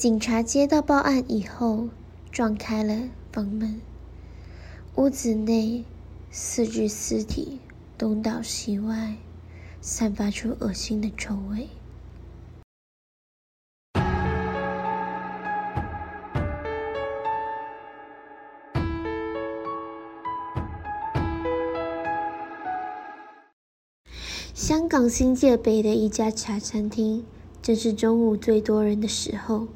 警察接到报案以后，撞开了房门，屋子内四具尸体东倒西歪，散发出恶心的臭味。香港新界北的一家茶餐厅，正是中午最多人的时候。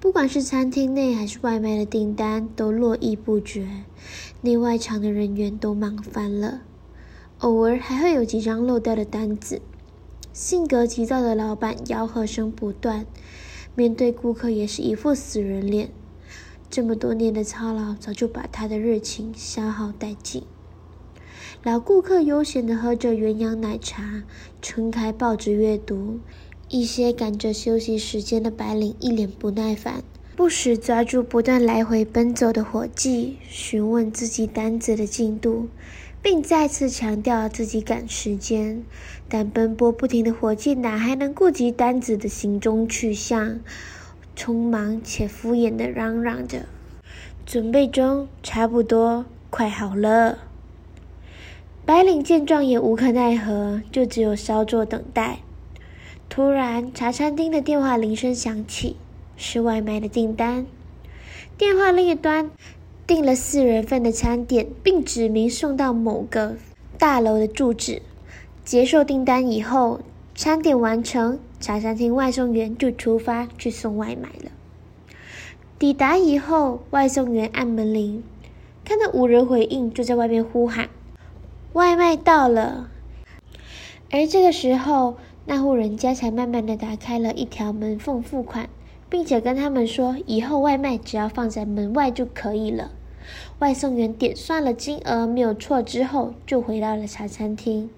不管是餐厅内还是外卖的订单，都络绎不绝，内外场的人员都忙翻了。偶尔还会有几张漏掉的单子。性格急躁的老板吆喝声不断，面对顾客也是一副死人脸。这么多年的操劳，早就把他的热情消耗殆尽。老顾客悠闲地喝着鸳鸯奶茶，撑开报纸阅读。一些赶着休息时间的白领一脸不耐烦，不时抓住不断来回奔走的伙计，询问自己单子的进度，并再次强调自己赶时间。但奔波不停的伙计哪还能顾及单子的行踪去向？匆忙且敷衍地嚷嚷着：“准备中，差不多，快好了。”白领见状也无可奈何，就只有稍作等待。突然，茶餐厅的电话铃声响起，是外卖的订单。电话另一端订了四人份的餐点，并指明送到某个大楼的住址。接受订单以后，餐点完成，茶餐厅外送员就出发去送外卖了。抵达以后，外送员按门铃，看到无人回应，就在外面呼喊。外卖到了，而这个时候，那户人家才慢慢的打开了一条门缝付款，并且跟他们说，以后外卖只要放在门外就可以了。外送员点算了金额没有错之后，就回到了茶餐厅。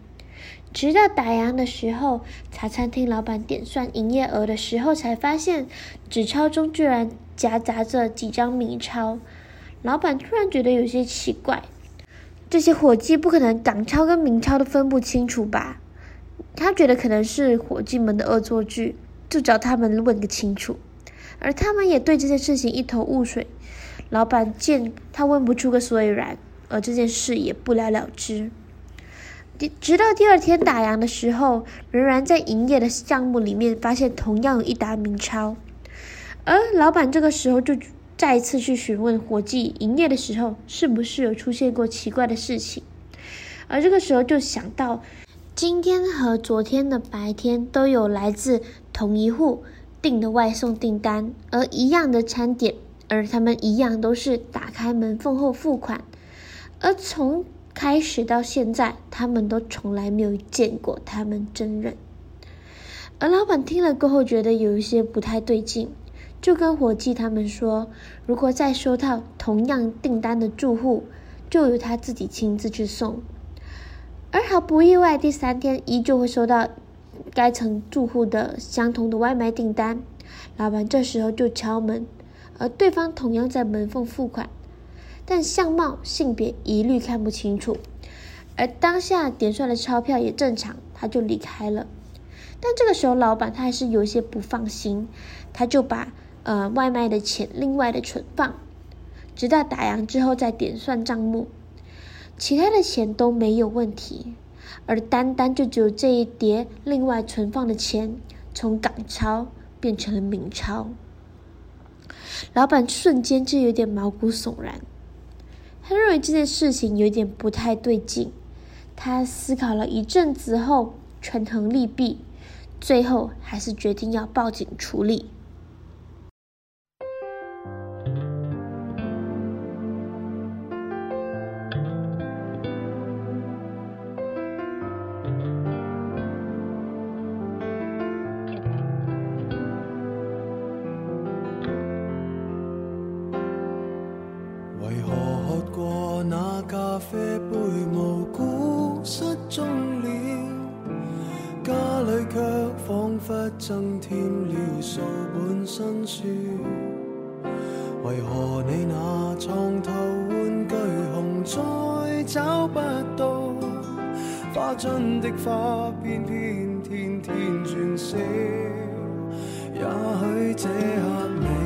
直到打烊的时候，茶餐厅老板点算营业额的时候，才发现纸钞中居然夹杂着几张冥钞。老板突然觉得有些奇怪。这些伙计不可能港钞跟冥钞都分不清楚吧？他觉得可能是伙计们的恶作剧，就找他们问个清楚。而他们也对这件事情一头雾水。老板见他问不出个所以然，而这件事也不了了之。直到第二天打烊的时候，仍然在营业的项目里面发现同样有一沓冥钞，而老板这个时候就。再一次去询问伙计营业的时候是不是有出现过奇怪的事情，而这个时候就想到，今天和昨天的白天都有来自同一户订的外送订单，而一样的餐点，而他们一样都是打开门缝后付款，而从开始到现在，他们都从来没有见过他们真人，而老板听了过后觉得有一些不太对劲。就跟伙计他们说，如果再收到同样订单的住户，就由他自己亲自去送。而毫不意外，第三天依旧会收到该层住户的相同的外卖订单。老板这时候就敲门，而对方同样在门缝付款，但相貌、性别一律看不清楚。而当下点算的钞票也正常，他就离开了。但这个时候，老板他还是有些不放心，他就把。呃，外卖的钱另外的存放，直到打烊之后再点算账目，其他的钱都没有问题，而单单就只有这一叠另外存放的钱从港钞变成了明钞，老板瞬间就有点毛骨悚然，他认为这件事情有点不太对劲，他思考了一阵子后，权衡利弊，最后还是决定要报警处理。偏偏天天转色，也许这刻你。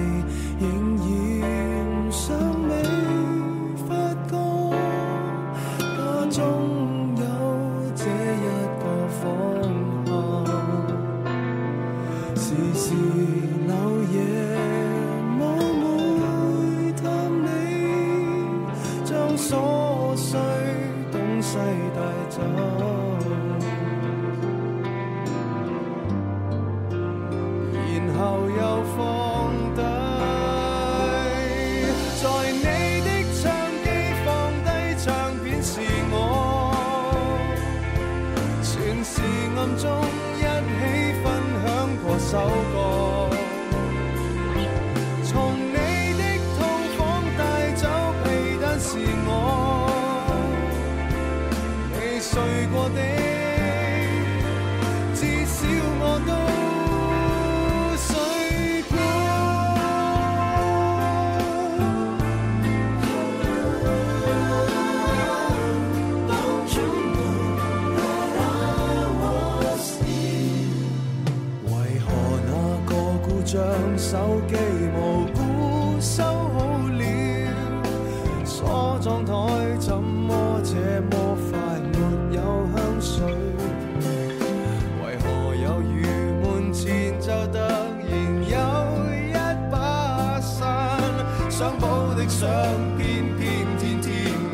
想偏偏天天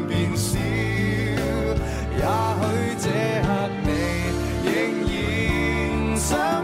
变少，也许这刻你仍然想。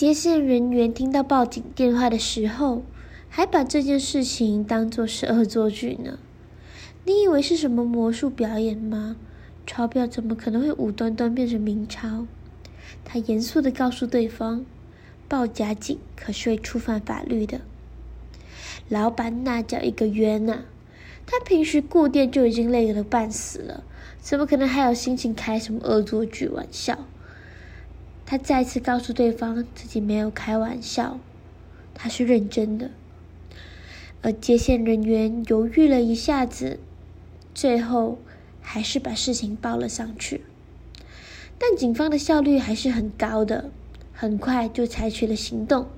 接线人员听到报警电话的时候，还把这件事情当作是恶作剧呢。你以为是什么魔术表演吗？钞票怎么可能会无端端变成冥钞？他严肃地告诉对方，报假警可是会触犯法律的。老板那叫一个冤呐！他平时顾店就已经累得半死了，怎么可能还有心情开什么恶作剧玩笑？他再次告诉对方自己没有开玩笑，他是认真的。而接线人员犹豫了一下子，最后还是把事情报了上去。但警方的效率还是很高的，很快就采取了行动。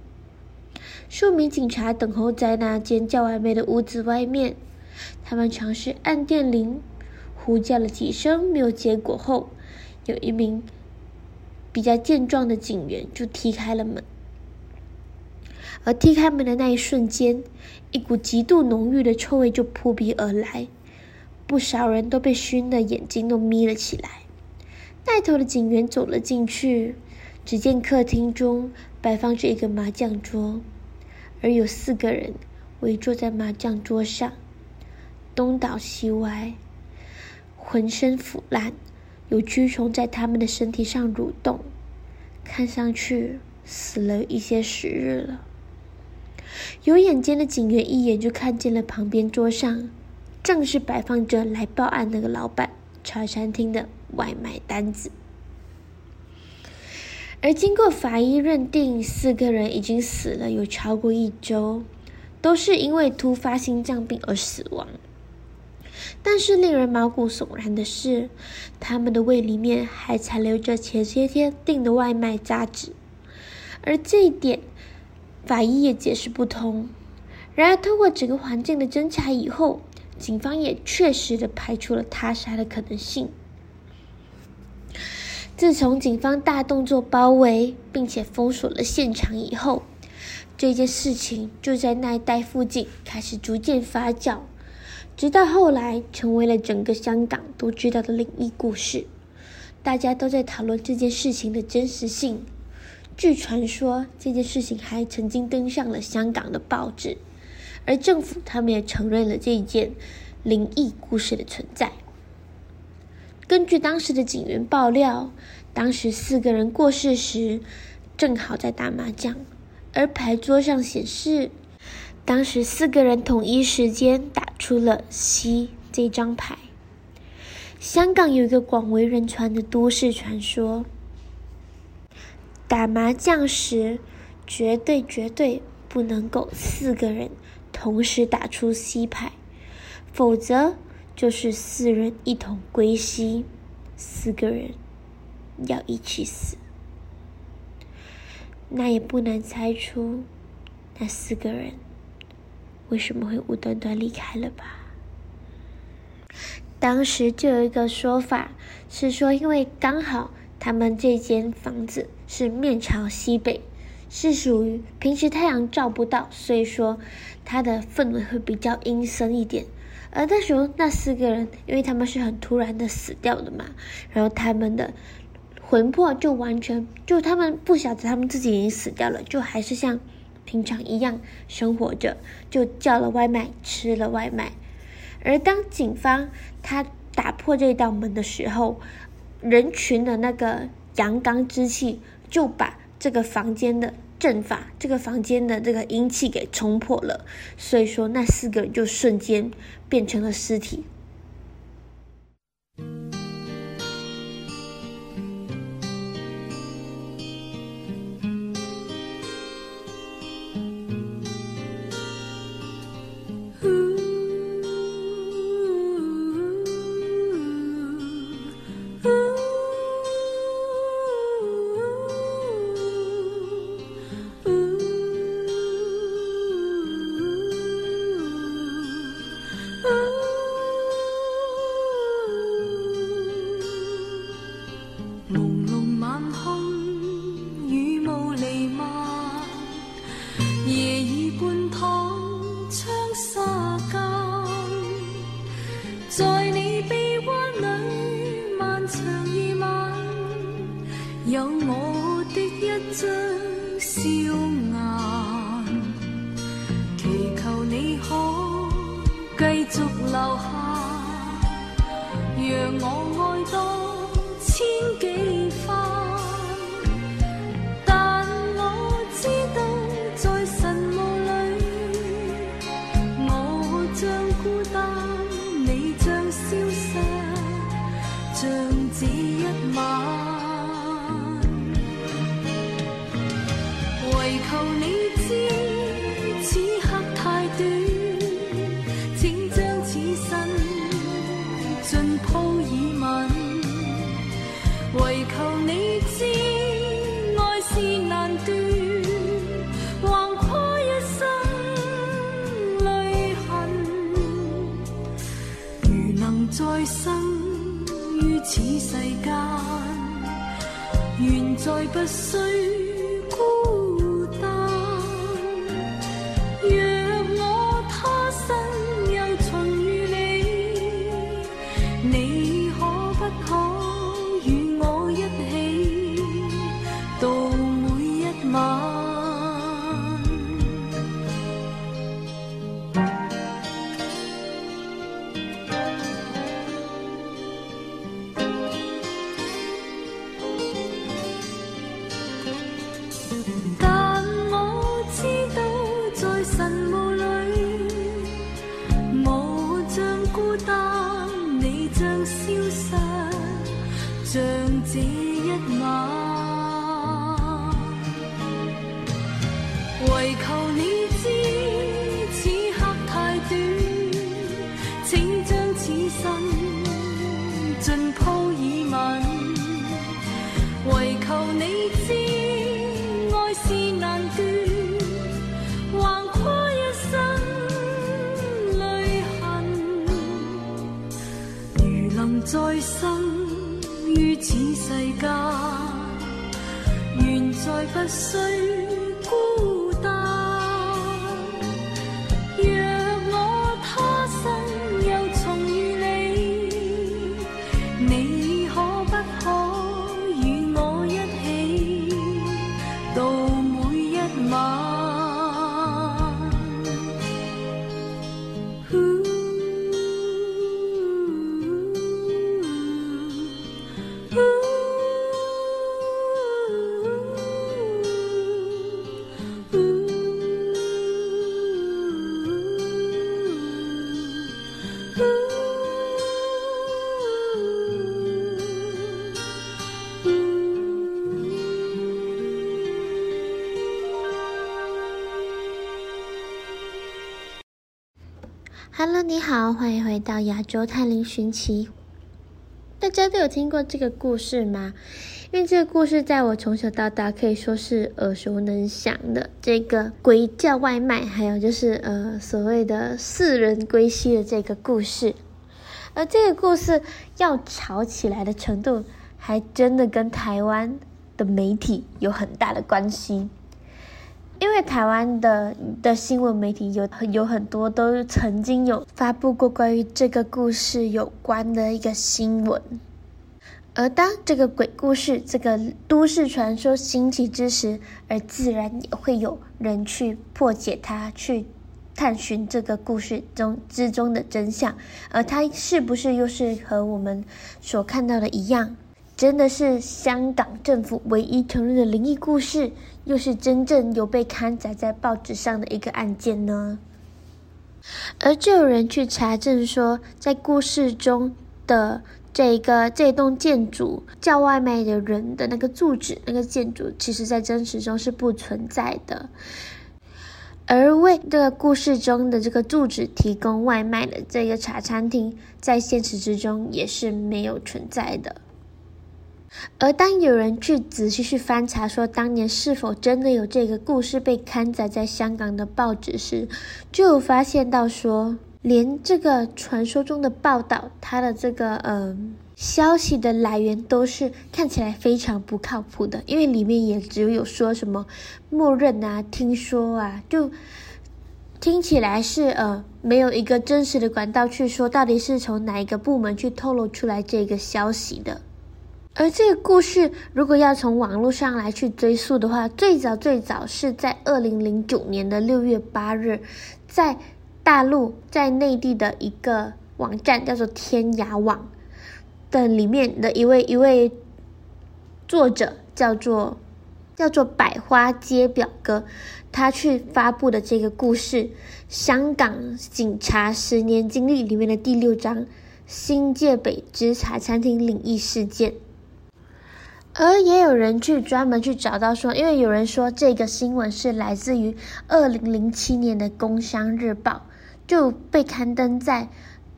数名警察等候在那间较完美的屋子外面，他们尝试按电铃，呼叫了几声没有结果后，有一名。比较健壮的警员就踢开了门，而踢开门的那一瞬间，一股极度浓郁的臭味就扑鼻而来，不少人都被熏得眼睛都眯了起来。带头的警员走了进去，只见客厅中摆放着一个麻将桌，而有四个人围坐在麻将桌上，东倒西歪，浑身腐烂。有蛆虫在他们的身体上蠕动，看上去死了一些时日了。有眼尖的警员一眼就看见了旁边桌上正是摆放着来报案那个老板茶餐厅的外卖单子。而经过法医认定，四个人已经死了有超过一周，都是因为突发心脏病而死亡。但是令人毛骨悚然的是，他们的胃里面还残留着前些天订的外卖渣滓，而这一点法医也解释不通。然而，通过整个环境的侦查以后，警方也确实的排除了他杀的可能性。自从警方大动作包围并且封锁了现场以后，这件事情就在那一带附近开始逐渐发酵，直到后来成为了整个香港都知道的灵异故事。大家都在讨论这件事情的真实性。据传说，这件事情还曾经登上了香港的报纸，而政府他们也承认了这一件灵异故事的存在。根据当时的警员爆料，当时四个人过世时，正好在打麻将，而牌桌上显示，当时四个人同一时间打出了 C 这张牌。香港有一个广为人传的都市传说，打麻将时绝对绝对不能够四个人同时打出 C 牌，否则。就是四人一同归西，四个人要一起死。那也不难猜出，那四个人为什么会无端端离开了吧？当时就有一个说法，是说因为刚好他们这间房子是面朝西北，是属于平时太阳照不到，所以说它的氛围会比较阴森一点。而那时候，那四个人，因为他们是很突然的死掉的嘛，然后他们的魂魄就完全，就他们不晓得他们自己已经死掉了，就还是像平常一样生活着，就叫了外卖，吃了外卖。而当警方他打破这道门的时候，人群的那个阳刚之气就把这个房间的。阵法，这个房间的这个阴气给冲破了，所以说那四个人就瞬间变成了尸体。再不需。求你知，爱是难断，横跨一生泪痕。如能再生于此世间，愿在不衰。你好，欢迎回到亚洲探灵寻奇。大家都有听过这个故事吗？因为这个故事在我从小到大可以说是耳熟能详的。这个鬼叫外卖，还有就是呃所谓的四人归西的这个故事。而这个故事要吵起来的程度，还真的跟台湾的媒体有很大的关系。因为台湾的的新闻媒体有有很多都曾经有发布过关于这个故事有关的一个新闻，而当这个鬼故事、这个都市传说兴起之时，而自然也会有人去破解它，去探寻这个故事中之中的真相，而它是不是又是和我们所看到的一样？真的是香港政府唯一承认的灵异故事，又是真正有被刊载在报纸上的一个案件呢？而就有人去查证说，在故事中的这个这栋建筑叫外卖的人的那个住址，那个建筑，其实在真实中是不存在的。而为这个故事中的这个住址提供外卖的这个茶餐厅，在现实之中也是没有存在的。而当有人去仔细去翻查，说当年是否真的有这个故事被刊载在香港的报纸时，就有发现到说，连这个传说中的报道，它的这个呃消息的来源都是看起来非常不靠谱的，因为里面也只有说什么默认啊、听说啊，就听起来是呃没有一个真实的管道去说到底是从哪一个部门去透露出来这个消息的。而这个故事，如果要从网络上来去追溯的话，最早最早是在二零零九年的六月八日，在大陆在内地的一个网站叫做天涯网的里面的一位一位作者叫做叫做百花街表哥，他去发布的这个故事《香港警察十年经历》里面的第六章《新界北之茶餐厅灵异事件》。而也有人去专门去找到说，因为有人说这个新闻是来自于二零零七年的《工商日报》，就被刊登在《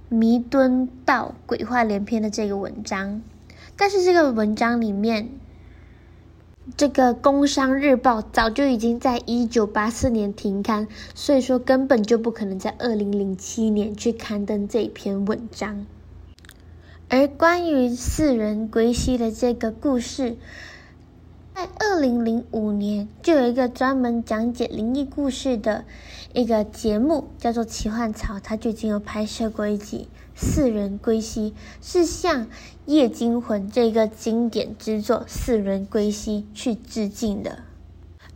弥敦道鬼话连篇》的这个文章。但是这个文章里面，这个《工商日报》早就已经在一九八四年停刊，所以说根本就不可能在二零零七年去刊登这篇文章。而关于四人归西的这个故事，在二零零五年就有一个专门讲解灵异故事的一个节目，叫做《奇幻潮》，它最近有拍摄过一集《四人归西》，是向《夜惊魂》这个经典之作《四人归西》去致敬的。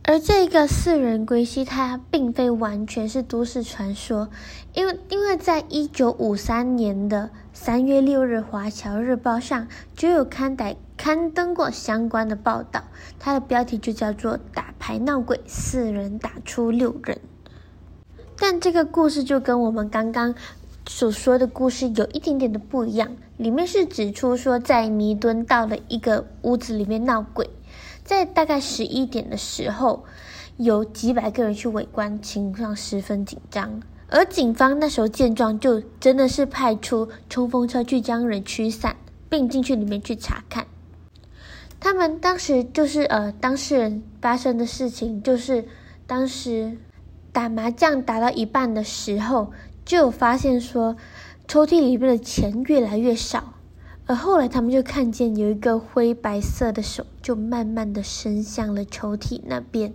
而这个四人归西，它并非完全是都市传说，因为因为在一九五三年的三月六日，《华侨日报》上就有刊载刊登过相关的报道，它的标题就叫做“打牌闹鬼，四人打出六人”。但这个故事就跟我们刚刚所说的故事有一点点的不一样。里面是指出说，在弥敦到了一个屋子里面闹鬼，在大概十一点的时候，有几百个人去围观，情况十分紧张。而警方那时候见状，就真的是派出冲锋车去将人驱散，并进去里面去查看。他们当时就是呃，当事人发生的事情，就是当时打麻将打到一半的时候，就有发现说抽屉里面的钱越来越少，而后来他们就看见有一个灰白色的手，就慢慢的伸向了抽屉那边。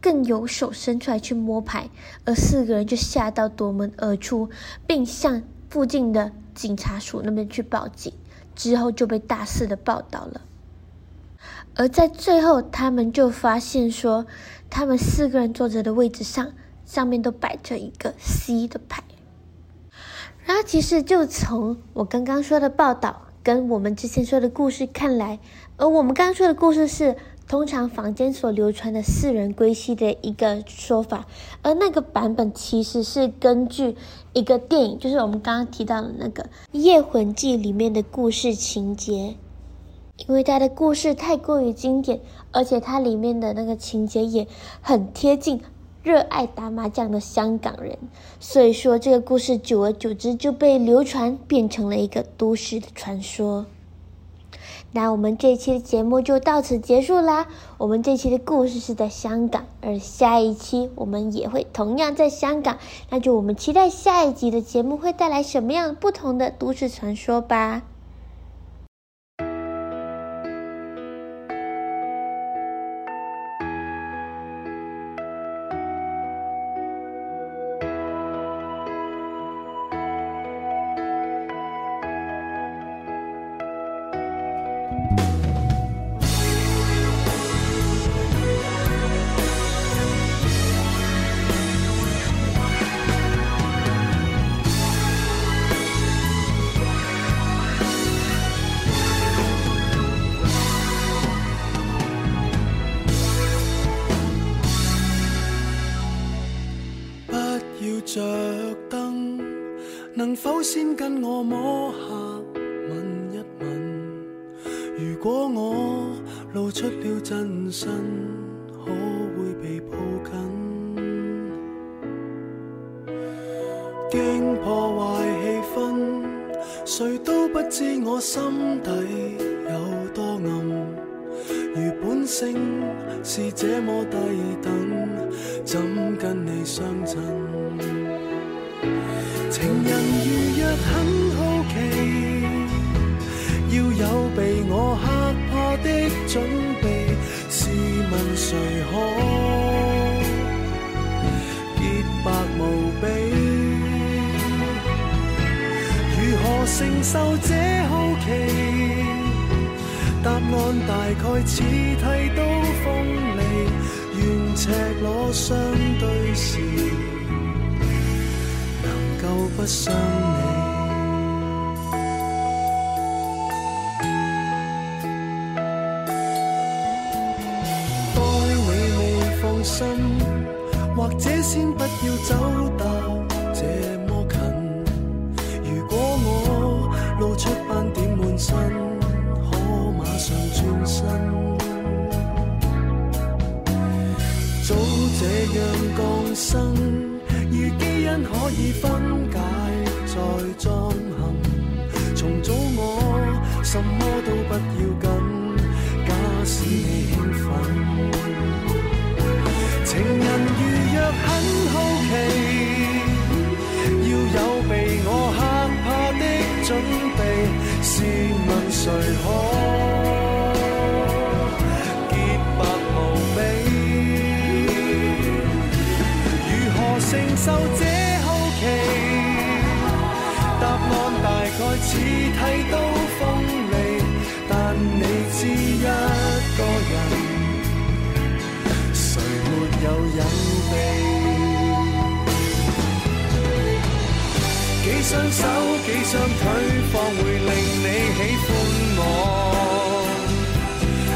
更有手伸出来去摸牌，而四个人就吓到夺门而出，并向附近的警察署那边去报警，之后就被大肆的报道了。而在最后，他们就发现说，他们四个人坐着的位置上，上面都摆着一个 C 的牌。然后，其实就从我刚刚说的报道跟我们之前说的故事看来，而我们刚刚说的故事是。通常坊间所流传的四人归西的一个说法，而那个版本其实是根据一个电影，就是我们刚刚提到的那个《夜魂记》里面的故事情节。因为它的故事太过于经典，而且它里面的那个情节也很贴近热爱打麻将的香港人，所以说这个故事久而久之就被流传，变成了一个都市的传说。那我们这期的节目就到此结束啦。我们这期的故事是在香港，而下一期我们也会同样在香港。那就我们期待下一集的节目会带来什么样不同的都市传说吧。否先跟我摸下吻一吻？如果我露出了真身，可会被抱紧？惊破坏气氛，谁都不知我心底有多暗。如本性是这么低等，怎跟你相衬？情人如若很好奇，要有被我吓怕的准备，试问谁可洁白无比？如何承受这好奇？答案大概似剃刀锋利，愿赤裸相对时。都不想你，待你未放心，或者先不要走到这么近。如果我露出斑点满身，可马上转身。早这样降生，可以分。解再装行，重组我什么都不要紧，假使你兴奋。情人如若很好奇，要有被我吓怕的准备，试问谁可双手几双腿方会令你喜欢我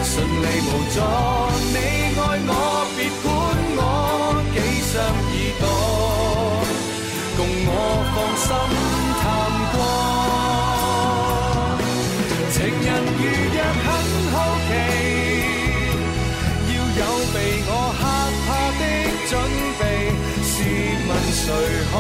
顺利无阻你爱我别管我几双耳朵共我放心探戈情人如若很好奇要有被我吓怕的准备试问谁可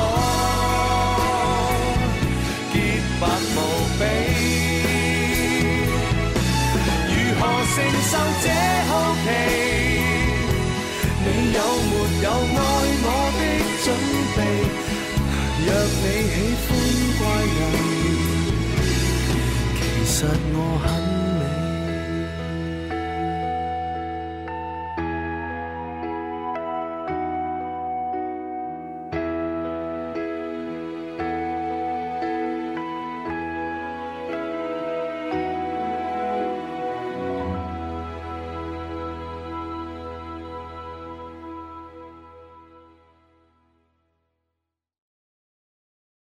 其实我很。